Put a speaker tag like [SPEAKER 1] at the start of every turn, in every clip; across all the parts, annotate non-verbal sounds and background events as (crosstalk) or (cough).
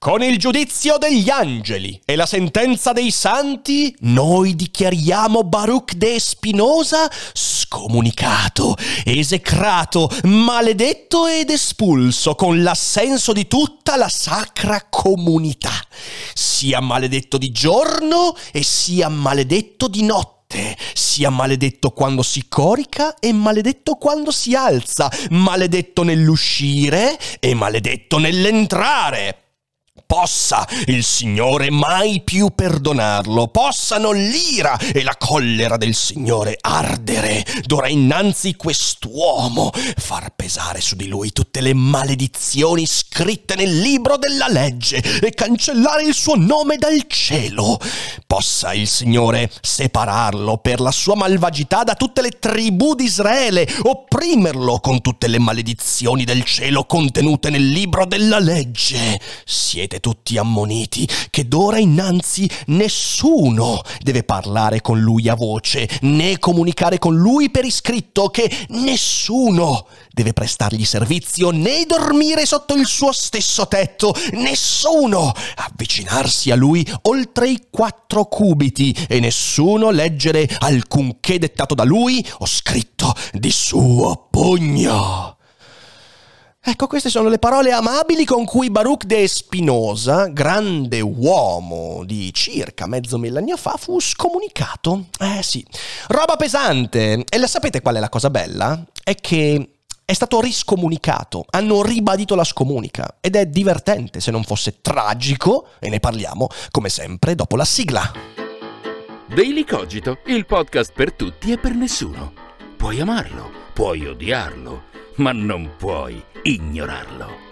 [SPEAKER 1] Con il giudizio degli angeli e la sentenza dei santi, noi dichiariamo Baruch de Spinoza scomunicato, esecrato, maledetto ed espulso con l'assenso di tutta la sacra comunità. Sia maledetto di giorno e sia maledetto di notte sia maledetto quando si corica e maledetto quando si alza, maledetto nell'uscire e maledetto nell'entrare possa il Signore mai più perdonarlo, possano l'ira e la collera del Signore ardere d'ora innanzi quest'uomo, far pesare su di lui tutte le maledizioni scritte nel libro della legge e cancellare il suo nome dal cielo. Possa il Signore separarlo per la sua malvagità da tutte le tribù di Israele, opprimerlo con tutte le maledizioni del cielo contenute nel libro della legge. Siete tutti ammoniti che d'ora innanzi nessuno deve parlare con lui a voce, né comunicare con lui per iscritto, che nessuno deve prestargli servizio né dormire sotto il suo stesso tetto, nessuno avvicinarsi a lui oltre i quattro cubiti e nessuno leggere alcunché dettato da lui o scritto di suo pugno. Ecco, queste sono le parole amabili con cui Baruch de Spinoza, grande uomo di circa mezzo millennio fa, fu scomunicato. Eh sì, roba pesante. E la sapete qual è la cosa bella? È che è stato riscomunicato, hanno ribadito la scomunica ed è divertente se non fosse tragico e ne parliamo come sempre dopo la sigla.
[SPEAKER 2] Daily Cogito, il podcast per tutti e per nessuno. Puoi amarlo, puoi odiarlo, ma non puoi ignorarlo.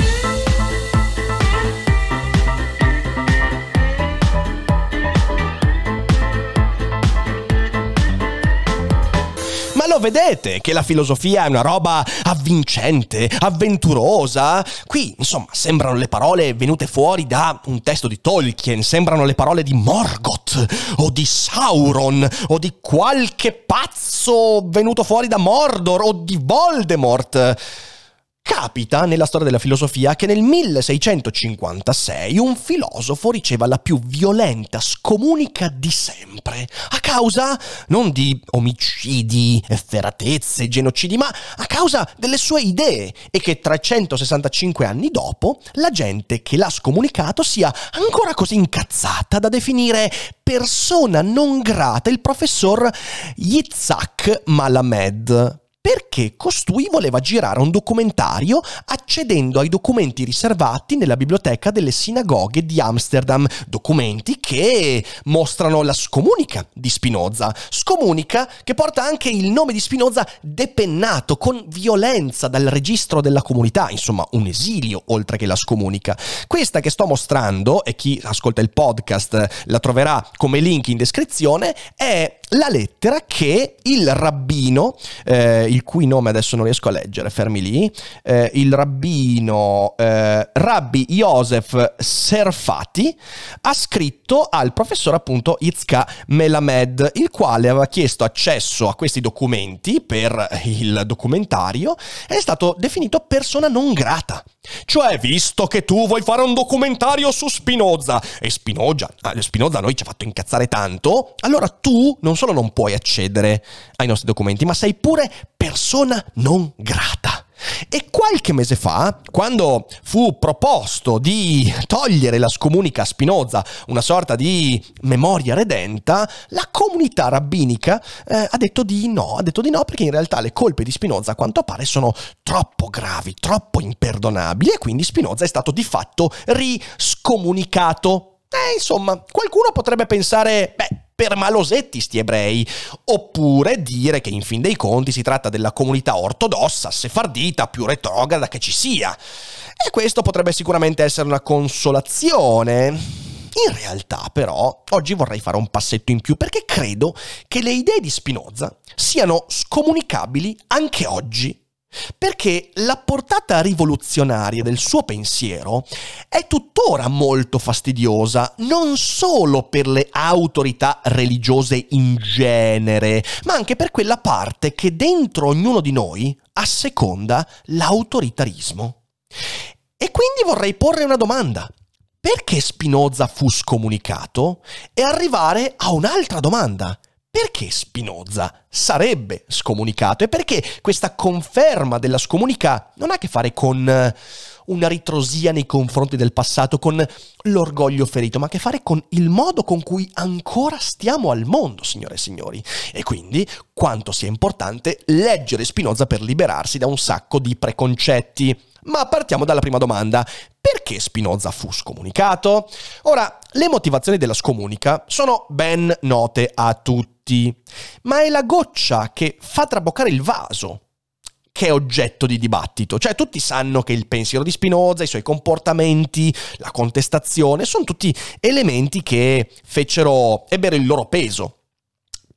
[SPEAKER 1] Lo vedete che la filosofia è una roba avvincente, avventurosa? Qui, insomma, sembrano le parole venute fuori da un testo di Tolkien, sembrano le parole di Morgoth o di Sauron o di qualche pazzo venuto fuori da Mordor o di Voldemort. Capita nella storia della filosofia che nel 1656 un filosofo riceva la più violenta scomunica di sempre, a causa non di omicidi, efferatezze, genocidi, ma a causa delle sue idee e che 365 anni dopo la gente che l'ha scomunicato sia ancora così incazzata da definire persona non grata il professor Yitzhak Malamed perché costui voleva girare un documentario accedendo ai documenti riservati nella biblioteca delle sinagoghe di Amsterdam, documenti che mostrano la scomunica di Spinoza, scomunica che porta anche il nome di Spinoza depennato con violenza dal registro della comunità, insomma un esilio oltre che la scomunica. Questa che sto mostrando, e chi ascolta il podcast la troverà come link in descrizione, è la lettera che il rabbino, eh, il cui nome adesso non riesco a leggere, fermi lì, eh, il rabbino eh, Rabbi Yosef Serfati ha scritto al professor appunto Itzka Melamed, il quale aveva chiesto accesso a questi documenti per il documentario è stato definito persona non grata. Cioè, visto che tu vuoi fare un documentario su Spinoza e Spinoza, ah, Spinoza a noi ci ha fatto incazzare tanto, allora tu non solo non puoi accedere ai nostri documenti, ma sei pure persona non grata. E qualche mese fa, quando fu proposto di togliere la scomunica a Spinoza, una sorta di memoria redenta, la comunità rabbinica eh, ha detto di no, ha detto di no perché in realtà le colpe di Spinoza a quanto pare sono troppo gravi, troppo imperdonabili e quindi Spinoza è stato di fatto riscomunicato. Eh, insomma, qualcuno potrebbe pensare, beh, per malosetti sti ebrei, oppure dire che in fin dei conti si tratta della comunità ortodossa, sefardita, più retrograda che ci sia. E questo potrebbe sicuramente essere una consolazione. In realtà, però, oggi vorrei fare un passetto in più perché credo che le idee di Spinoza siano scomunicabili anche oggi perché la portata rivoluzionaria del suo pensiero è tuttora molto fastidiosa, non solo per le autorità religiose in genere, ma anche per quella parte che dentro ognuno di noi asseconda l'autoritarismo. E quindi vorrei porre una domanda. Perché Spinoza fu scomunicato? E arrivare a un'altra domanda perché Spinoza sarebbe scomunicato e perché questa conferma della scomunica non ha a che fare con eh, una ritrosia nei confronti del passato, con l'orgoglio ferito, ma ha a che fare con il modo con cui ancora stiamo al mondo, signore e signori. E quindi quanto sia importante leggere Spinoza per liberarsi da un sacco di preconcetti. Ma partiamo dalla prima domanda. Perché Spinoza fu scomunicato? Ora, le motivazioni della scomunica sono ben note a tutti tutti, ma è la goccia che fa traboccare il vaso che è oggetto di dibattito. Cioè tutti sanno che il pensiero di Spinoza, i suoi comportamenti, la contestazione, sono tutti elementi che fecero, ebbero il loro peso.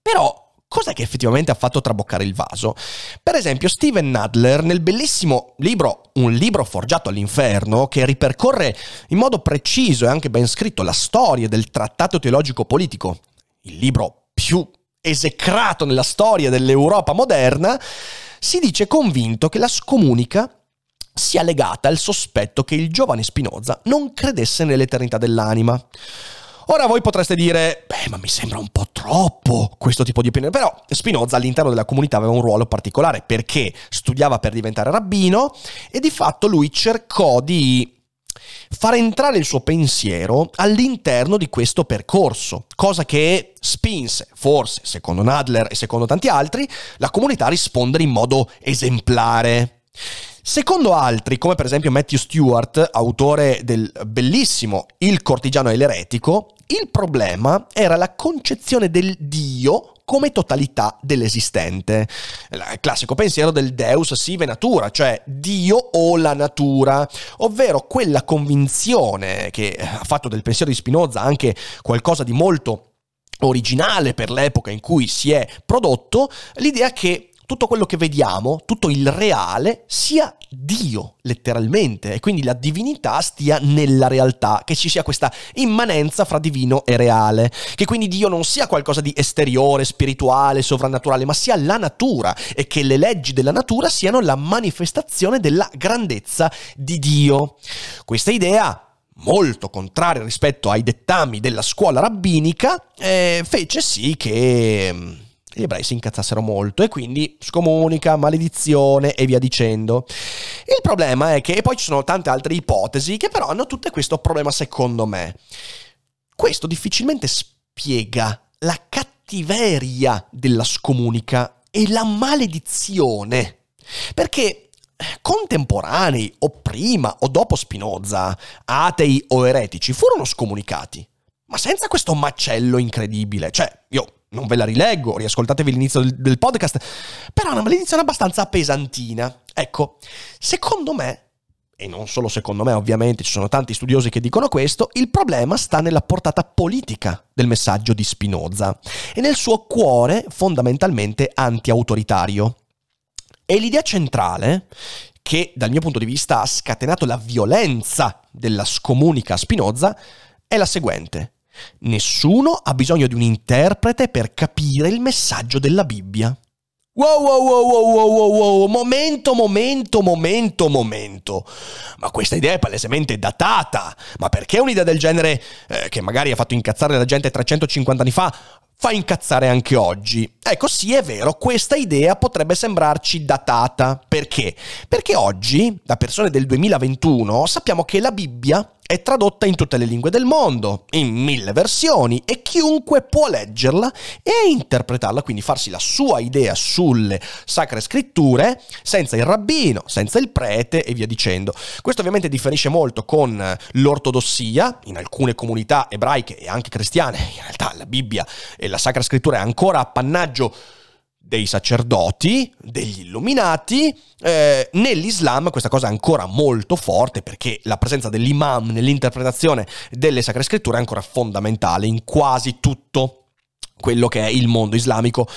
[SPEAKER 1] Però Cos'è che effettivamente ha fatto traboccare il vaso? Per esempio, Steven Nadler, nel bellissimo libro Un libro forgiato all'inferno, che ripercorre in modo preciso e anche ben scritto la storia del trattato teologico politico, il libro più esecrato nella storia dell'Europa moderna, si dice convinto che la scomunica sia legata al sospetto che il giovane Spinoza non credesse nell'eternità dell'anima. Ora voi potreste dire, beh, ma mi sembra un po' troppo questo tipo di opinione, però Spinoza all'interno della comunità aveva un ruolo particolare perché studiava per diventare rabbino e di fatto lui cercò di far entrare il suo pensiero all'interno di questo percorso, cosa che spinse, forse, secondo Nadler e secondo tanti altri, la comunità a rispondere in modo esemplare. Secondo altri, come per esempio Matthew Stewart, autore del bellissimo Il cortigiano e l'eretico, il problema era la concezione del Dio come totalità dell'esistente. Il classico pensiero del Deus sive natura, cioè Dio o la natura, ovvero quella convinzione che ha fatto del pensiero di Spinoza anche qualcosa di molto originale per l'epoca in cui si è prodotto, l'idea che tutto quello che vediamo, tutto il reale, sia Dio, letteralmente, e quindi la divinità stia nella realtà, che ci sia questa immanenza fra divino e reale, che quindi Dio non sia qualcosa di esteriore, spirituale, sovrannaturale, ma sia la natura. E che le leggi della natura siano la manifestazione della grandezza di Dio. Questa idea molto contraria rispetto ai dettami della scuola rabbinica, eh, fece sì che gli ebrei si incazzassero molto e quindi scomunica, maledizione e via dicendo. Il problema è che, poi ci sono tante altre ipotesi che però hanno tutte questo problema secondo me. Questo difficilmente spiega la cattiveria della scomunica e la maledizione. Perché contemporanei o prima o dopo Spinoza, atei o eretici, furono scomunicati. Ma senza questo macello incredibile. Cioè, io non ve la rileggo, riascoltatevi l'inizio del, del podcast, però è una maledizione abbastanza pesantina. Ecco, secondo me e non solo secondo me ovviamente, ci sono tanti studiosi che dicono questo, il problema sta nella portata politica del messaggio di Spinoza e nel suo cuore fondamentalmente anti-autoritario. E l'idea centrale, che dal mio punto di vista ha scatenato la violenza della scomunica a Spinoza, è la seguente. Nessuno ha bisogno di un interprete per capire il messaggio della Bibbia. Wow, wow, wow, wow, wow, wow, wow, momento, momento, momento, momento. Ma questa idea è palesemente datata. Ma perché un'idea del genere, eh, che magari ha fatto incazzare la gente 350 anni fa, fa incazzare anche oggi? Ecco, sì, è vero, questa idea potrebbe sembrarci datata. Perché? Perché oggi, da persone del 2021, sappiamo che la Bibbia è tradotta in tutte le lingue del mondo, in mille versioni, e chiunque può leggerla e interpretarla, quindi farsi la sua idea sulle sacre scritture, senza il rabbino, senza il prete e via dicendo. Questo ovviamente differisce molto con l'ortodossia, in alcune comunità ebraiche e anche cristiane, in realtà la Bibbia e la sacra scrittura è ancora appannaggio dei sacerdoti, degli illuminati. Eh, nell'Islam questa cosa è ancora molto forte perché la presenza dell'imam nell'interpretazione delle sacre scritture è ancora fondamentale in quasi tutto quello che è il mondo islamico.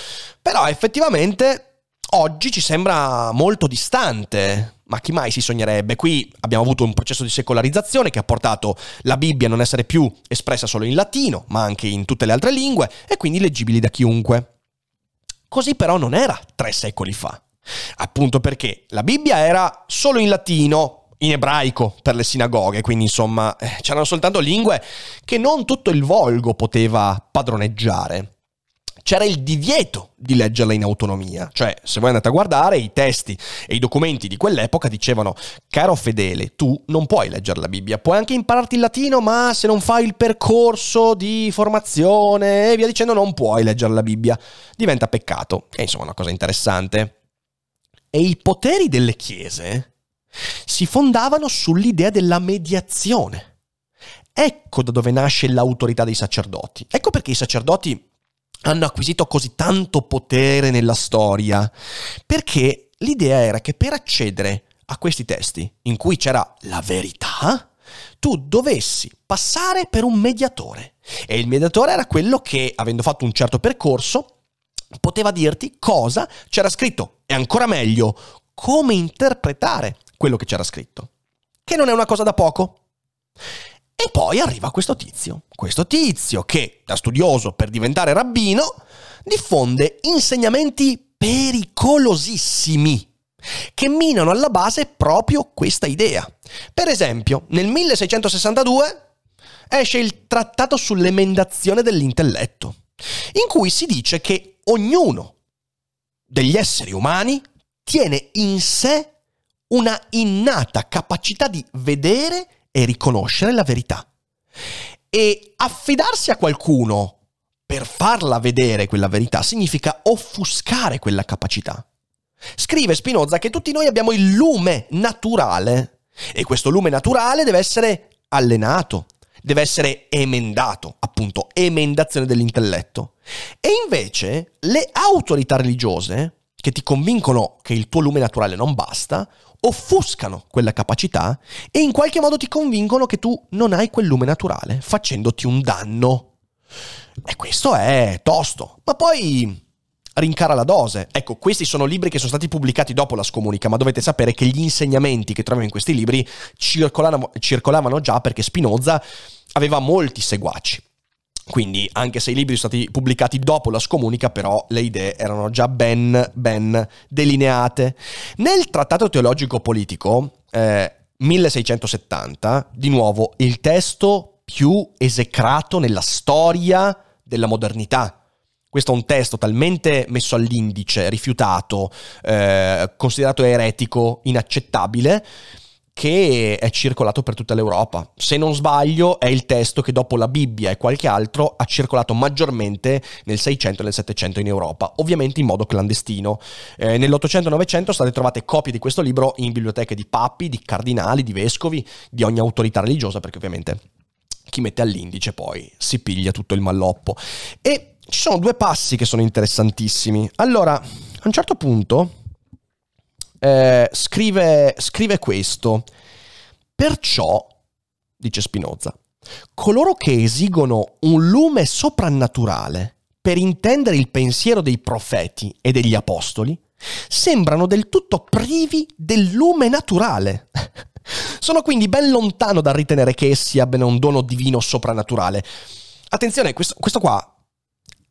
[SPEAKER 1] Però effettivamente oggi ci sembra molto distante. Ma chi mai si sognerebbe? Qui abbiamo avuto un processo di secolarizzazione che ha portato la Bibbia a non essere più espressa solo in latino, ma anche in tutte le altre lingue e quindi leggibili da chiunque. Così però non era tre secoli fa. Appunto perché la Bibbia era solo in latino, in ebraico per le sinagoghe, quindi insomma eh, c'erano soltanto lingue che non tutto il volgo poteva padroneggiare c'era il divieto di leggerla in autonomia. Cioè, se voi andate a guardare, i testi e i documenti di quell'epoca dicevano, caro fedele, tu non puoi leggere la Bibbia, puoi anche impararti il latino, ma se non fai il percorso di formazione e via dicendo, non puoi leggere la Bibbia. Diventa peccato. E insomma, una cosa interessante. E i poteri delle chiese si fondavano sull'idea della mediazione. Ecco da dove nasce l'autorità dei sacerdoti. Ecco perché i sacerdoti hanno acquisito così tanto potere nella storia? Perché l'idea era che per accedere a questi testi, in cui c'era la verità, tu dovessi passare per un mediatore. E il mediatore era quello che, avendo fatto un certo percorso, poteva dirti cosa c'era scritto e ancora meglio, come interpretare quello che c'era scritto. Che non è una cosa da poco. E poi arriva questo tizio, questo tizio che, da studioso per diventare rabbino, diffonde insegnamenti pericolosissimi che minano alla base proprio questa idea. Per esempio, nel 1662 esce il Trattato sull'emendazione dell'intelletto, in cui si dice che ognuno degli esseri umani tiene in sé una innata capacità di vedere e riconoscere la verità. E affidarsi a qualcuno per farla vedere quella verità significa offuscare quella capacità. Scrive Spinoza che tutti noi abbiamo il lume naturale e questo lume naturale deve essere allenato, deve essere emendato, appunto, emendazione dell'intelletto. E invece le autorità religiose, che ti convincono che il tuo lume naturale non basta, offuscano quella capacità e in qualche modo ti convincono che tu non hai quel lume naturale, facendoti un danno. E questo è tosto. Ma poi rincara la dose. Ecco, questi sono libri che sono stati pubblicati dopo la scomunica, ma dovete sapere che gli insegnamenti che troviamo in questi libri circolavano, circolavano già perché Spinoza aveva molti seguaci. Quindi, anche se i libri sono stati pubblicati dopo la scomunica, però le idee erano già ben, ben delineate. Nel Trattato teologico politico, eh, 1670, di nuovo, il testo più esecrato nella storia della modernità. Questo è un testo talmente messo all'indice, rifiutato, eh, considerato eretico, inaccettabile, che è circolato per tutta l'Europa. Se non sbaglio, è il testo che dopo la Bibbia e qualche altro ha circolato maggiormente nel 600 e nel 700 in Europa, ovviamente in modo clandestino. Eh, Nell'800 e 900 state trovate copie di questo libro in biblioteche di papi, di cardinali, di vescovi, di ogni autorità religiosa, perché ovviamente chi mette all'indice poi si piglia tutto il malloppo. E ci sono due passi che sono interessantissimi. Allora, a un certo punto eh, scrive, scrive questo. Perciò, dice Spinoza, coloro che esigono un lume soprannaturale per intendere il pensiero dei profeti e degli apostoli, sembrano del tutto privi del lume naturale. (laughs) Sono quindi ben lontano dal ritenere che essi abbiano un dono divino soprannaturale. Attenzione, questo, questo qua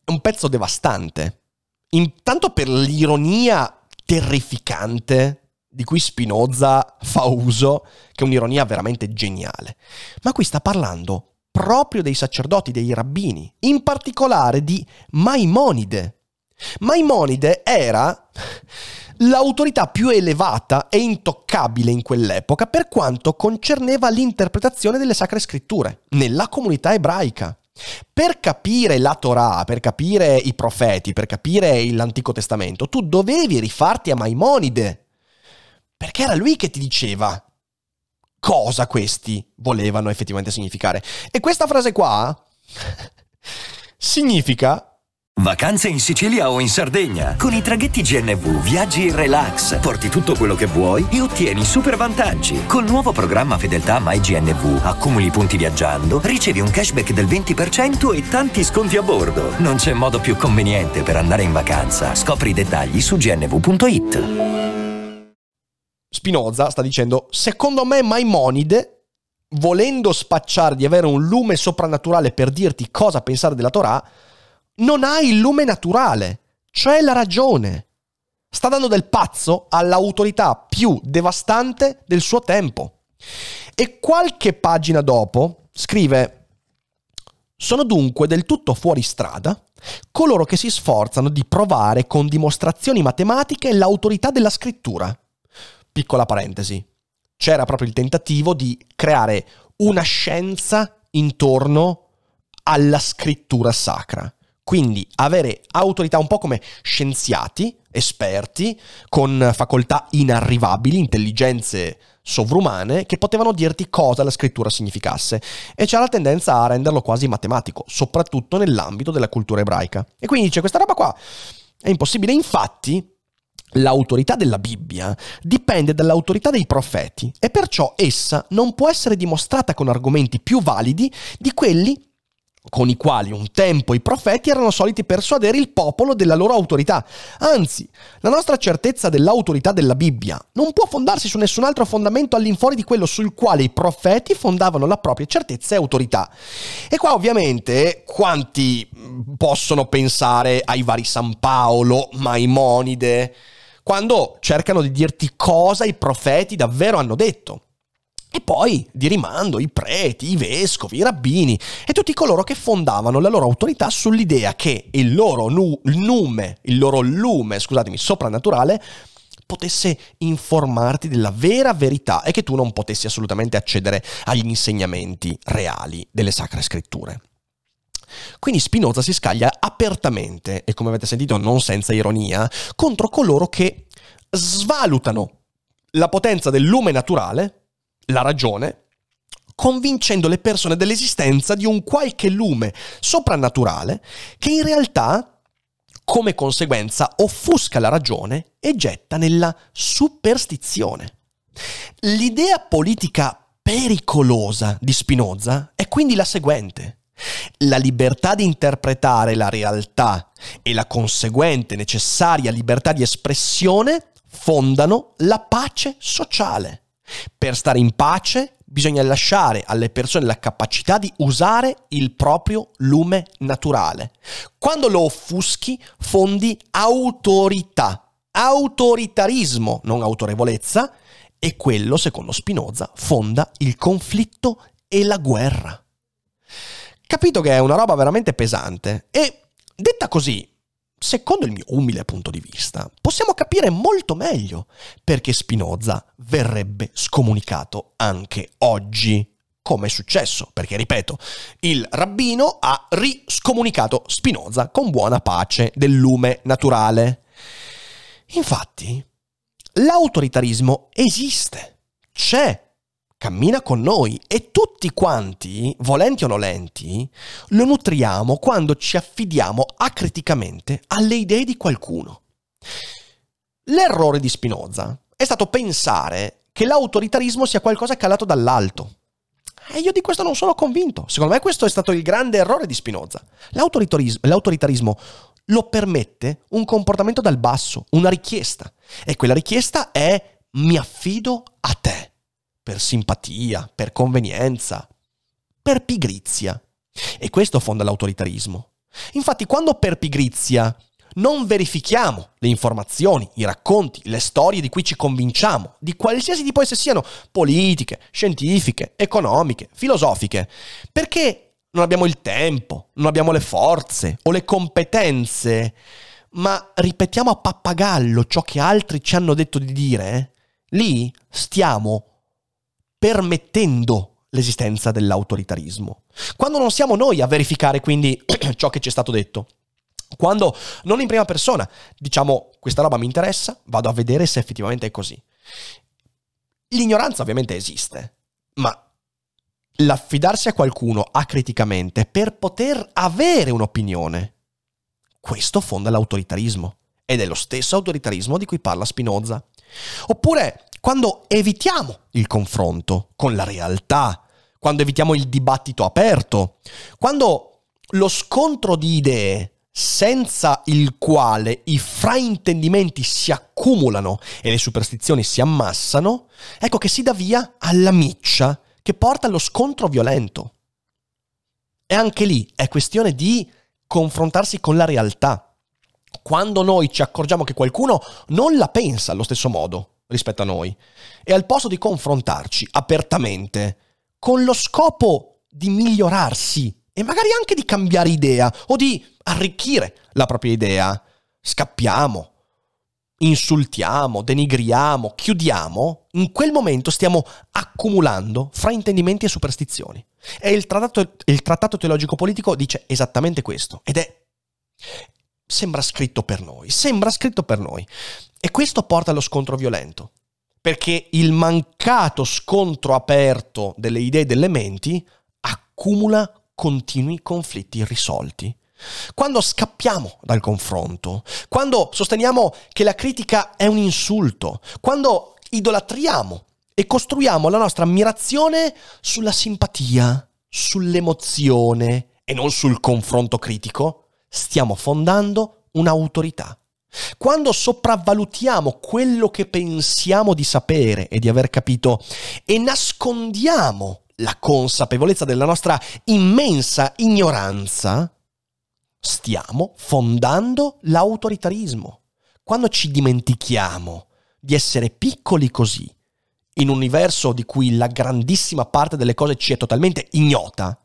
[SPEAKER 1] è un pezzo devastante. Intanto per l'ironia terrificante di cui Spinoza fa uso, che è un'ironia veramente geniale. Ma qui sta parlando proprio dei sacerdoti, dei rabbini, in particolare di Maimonide. Maimonide era l'autorità più elevata e intoccabile in quell'epoca per quanto concerneva l'interpretazione delle sacre scritture nella comunità ebraica. Per capire la Torah, per capire i profeti, per capire l'Antico Testamento, tu dovevi rifarti a Maimonide, perché era lui che ti diceva cosa questi volevano effettivamente significare. E questa frase qua (laughs) significa
[SPEAKER 3] Vacanze in Sicilia o in Sardegna. Con i traghetti GNV viaggi in relax, porti tutto quello che vuoi e ottieni super vantaggi. Col nuovo programma Fedeltà MyGNV accumuli punti viaggiando, ricevi un cashback del 20% e tanti sconti a bordo. Non c'è modo più conveniente per andare in vacanza. Scopri i dettagli su gnv.it.
[SPEAKER 1] Spinoza sta dicendo, secondo me Maimonide, volendo spacciare di avere un lume soprannaturale per dirti cosa pensare della Torah, non ha il lume naturale, cioè la ragione. Sta dando del pazzo all'autorità più devastante del suo tempo. E qualche pagina dopo scrive, sono dunque del tutto fuori strada coloro che si sforzano di provare con dimostrazioni matematiche l'autorità della scrittura. Piccola parentesi, c'era proprio il tentativo di creare una scienza intorno alla scrittura sacra. Quindi avere autorità un po' come scienziati, esperti, con facoltà inarrivabili, intelligenze sovrumane, che potevano dirti cosa la scrittura significasse. E c'era la tendenza a renderlo quasi matematico, soprattutto nell'ambito della cultura ebraica. E quindi dice, questa roba qua è impossibile. Infatti, L'autorità della Bibbia dipende dall'autorità dei profeti e perciò essa non può essere dimostrata con argomenti più validi di quelli con i quali un tempo i profeti erano soliti persuadere il popolo della loro autorità. Anzi, la nostra certezza dell'autorità della Bibbia non può fondarsi su nessun altro fondamento all'infuori di quello sul quale i profeti fondavano la propria certezza e autorità. E qua ovviamente quanti possono pensare ai vari San Paolo, Maimonide, quando cercano di dirti cosa i profeti davvero hanno detto? E poi di rimando i preti, i vescovi, i rabbini e tutti coloro che fondavano la loro autorità sull'idea che il loro nu- nume, il loro lume, scusatemi, soprannaturale, potesse informarti della vera verità e che tu non potessi assolutamente accedere agli insegnamenti reali delle sacre scritture. Quindi Spinoza si scaglia apertamente, e come avete sentito non senza ironia, contro coloro che svalutano la potenza del lume naturale la ragione, convincendo le persone dell'esistenza di un qualche lume soprannaturale che in realtà, come conseguenza, offusca la ragione e getta nella superstizione. L'idea politica pericolosa di Spinoza è quindi la seguente. La libertà di interpretare la realtà e la conseguente necessaria libertà di espressione fondano la pace sociale. Per stare in pace bisogna lasciare alle persone la capacità di usare il proprio lume naturale. Quando lo offuschi, fondi autorità. Autoritarismo, non autorevolezza, e quello, secondo Spinoza, fonda il conflitto e la guerra. Capito che è una roba veramente pesante e detta così, secondo il mio umile punto di vista, possiamo capire molto meglio perché Spinoza verrebbe scomunicato anche oggi. Come è successo? Perché, ripeto, il rabbino ha riscomunicato Spinoza con buona pace del lume naturale. Infatti, l'autoritarismo esiste, c'è, cammina con noi e tutti quanti, volenti o nolenti, lo nutriamo quando ci affidiamo acriticamente alle idee di qualcuno. L'errore di Spinoza è stato pensare che l'autoritarismo sia qualcosa calato dall'alto. E io di questo non sono convinto. Secondo me questo è stato il grande errore di Spinoza. L'autoritarismo, l'autoritarismo lo permette un comportamento dal basso, una richiesta. E quella richiesta è mi affido a te per simpatia, per convenienza, per pigrizia. E questo fonda l'autoritarismo. Infatti, quando per pigrizia non verifichiamo le informazioni, i racconti, le storie di cui ci convinciamo, di qualsiasi tipo esse siano, politiche, scientifiche, economiche, filosofiche, perché non abbiamo il tempo, non abbiamo le forze o le competenze, ma ripetiamo a pappagallo ciò che altri ci hanno detto di dire, lì stiamo permettendo l'esistenza dell'autoritarismo. Quando non siamo noi a verificare quindi (clears throat) ciò che ci è stato detto. Quando non in prima persona diciamo questa roba mi interessa, vado a vedere se effettivamente è così. L'ignoranza ovviamente esiste, ma l'affidarsi a qualcuno acriticamente per poter avere un'opinione, questo fonda l'autoritarismo. Ed è lo stesso autoritarismo di cui parla Spinoza. Oppure quando evitiamo il confronto con la realtà, quando evitiamo il dibattito aperto, quando lo scontro di idee senza il quale i fraintendimenti si accumulano e le superstizioni si ammassano, ecco che si dà via alla miccia che porta allo scontro violento. E anche lì è questione di confrontarsi con la realtà. Quando noi ci accorgiamo che qualcuno non la pensa allo stesso modo rispetto a noi, e al posto di confrontarci apertamente con lo scopo di migliorarsi e magari anche di cambiare idea o di arricchire la propria idea, scappiamo, insultiamo, denigriamo, chiudiamo, in quel momento stiamo accumulando fraintendimenti e superstizioni. E il trattato, il trattato teologico politico dice esattamente questo. Ed è... sembra scritto per noi, sembra scritto per noi. E questo porta allo scontro violento. Perché il mancato scontro aperto delle idee e delle menti accumula continui conflitti irrisolti. Quando scappiamo dal confronto, quando sosteniamo che la critica è un insulto, quando idolatriamo e costruiamo la nostra ammirazione sulla simpatia, sull'emozione e non sul confronto critico, stiamo fondando un'autorità. Quando sopravvalutiamo quello che pensiamo di sapere e di aver capito e nascondiamo la consapevolezza della nostra immensa ignoranza, stiamo fondando l'autoritarismo. Quando ci dimentichiamo di essere piccoli così, in un universo di cui la grandissima parte delle cose ci è totalmente ignota,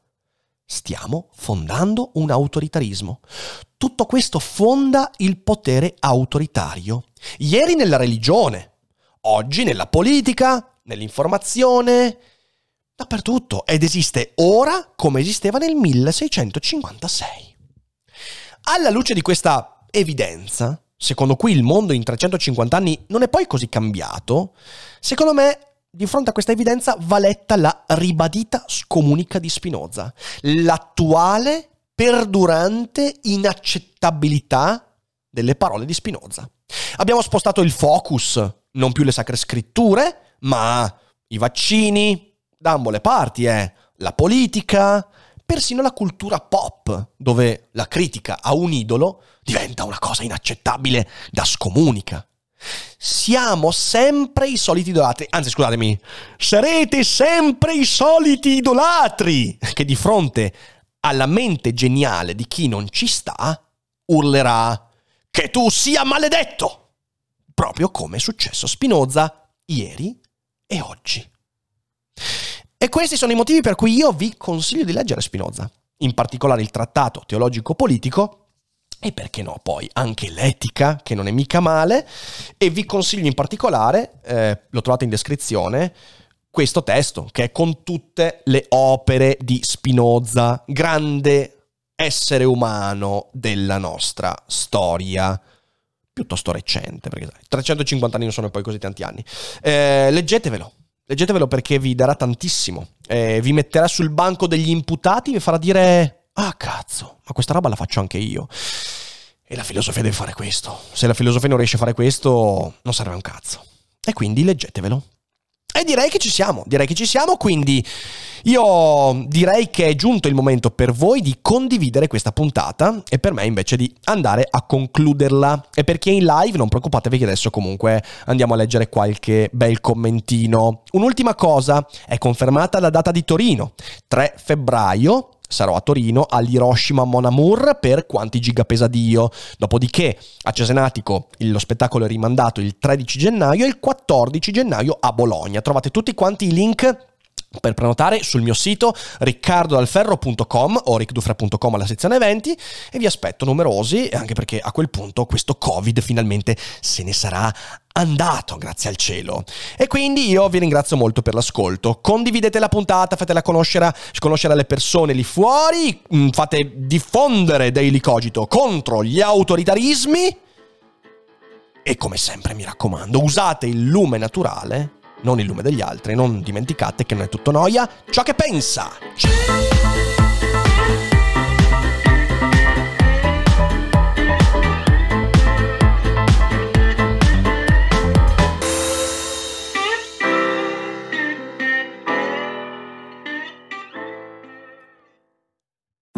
[SPEAKER 1] stiamo fondando un autoritarismo. Tutto questo fonda il potere autoritario. Ieri nella religione, oggi nella politica, nell'informazione, dappertutto. Ed esiste ora come esisteva nel 1656. Alla luce di questa evidenza, secondo cui il mondo in 350 anni non è poi così cambiato, secondo me di fronte a questa evidenza va letta la ribadita scomunica di Spinoza, l'attuale perdurante inaccettabilità delle parole di Spinoza. Abbiamo spostato il focus, non più le sacre scritture, ma i vaccini, da ambo le parti, eh, la politica, persino la cultura pop, dove la critica a un idolo diventa una cosa inaccettabile da scomunica. Siamo sempre i soliti idolatri, anzi scusatemi, sarete sempre i soliti idolatri. Che di fronte alla mente geniale di chi non ci sta urlerà che tu sia maledetto, proprio come è successo a Spinoza ieri e oggi. E questi sono i motivi per cui io vi consiglio di leggere Spinoza, in particolare il trattato teologico-politico e perché no poi anche l'etica, che non è mica male, e vi consiglio in particolare, eh, lo trovate in descrizione, questo testo, che è con tutte le opere di Spinoza, grande essere umano della nostra storia piuttosto recente, perché 350 anni non sono poi così tanti anni. Eh, leggetevelo, Leggetevelo perché vi darà tantissimo. Eh, vi metterà sul banco degli imputati vi farà dire: Ah, cazzo, ma questa roba la faccio anche io. E la filosofia deve fare questo. Se la filosofia non riesce a fare questo, non serve un cazzo. E quindi leggetevelo. E direi che ci siamo, direi che ci siamo, quindi io direi che è giunto il momento per voi di condividere questa puntata e per me invece di andare a concluderla. E per chi è in live non preoccupatevi che adesso comunque andiamo a leggere qualche bel commentino. Un'ultima cosa, è confermata la data di Torino, 3 febbraio, Sarò a Torino all'Hiroshima Mon Amour per Quanti giga pesa Dio. Dopodiché a Cesenatico lo spettacolo è rimandato il 13 gennaio e il 14 gennaio a Bologna. Trovate tutti quanti i link per prenotare sul mio sito riccardodalferro.com o riccdufre.com alla sezione eventi e vi aspetto numerosi anche perché a quel punto questo covid finalmente se ne sarà andato, grazie al cielo. E quindi io vi ringrazio molto per l'ascolto. Condividete la puntata, fatela conoscere, conoscere alle persone lì fuori, mm, fate diffondere Daily Cogito contro gli autoritarismi. E come sempre mi raccomando, usate il lume naturale non il lume degli altri. Non dimenticate che non è tutto noia ciò che pensa.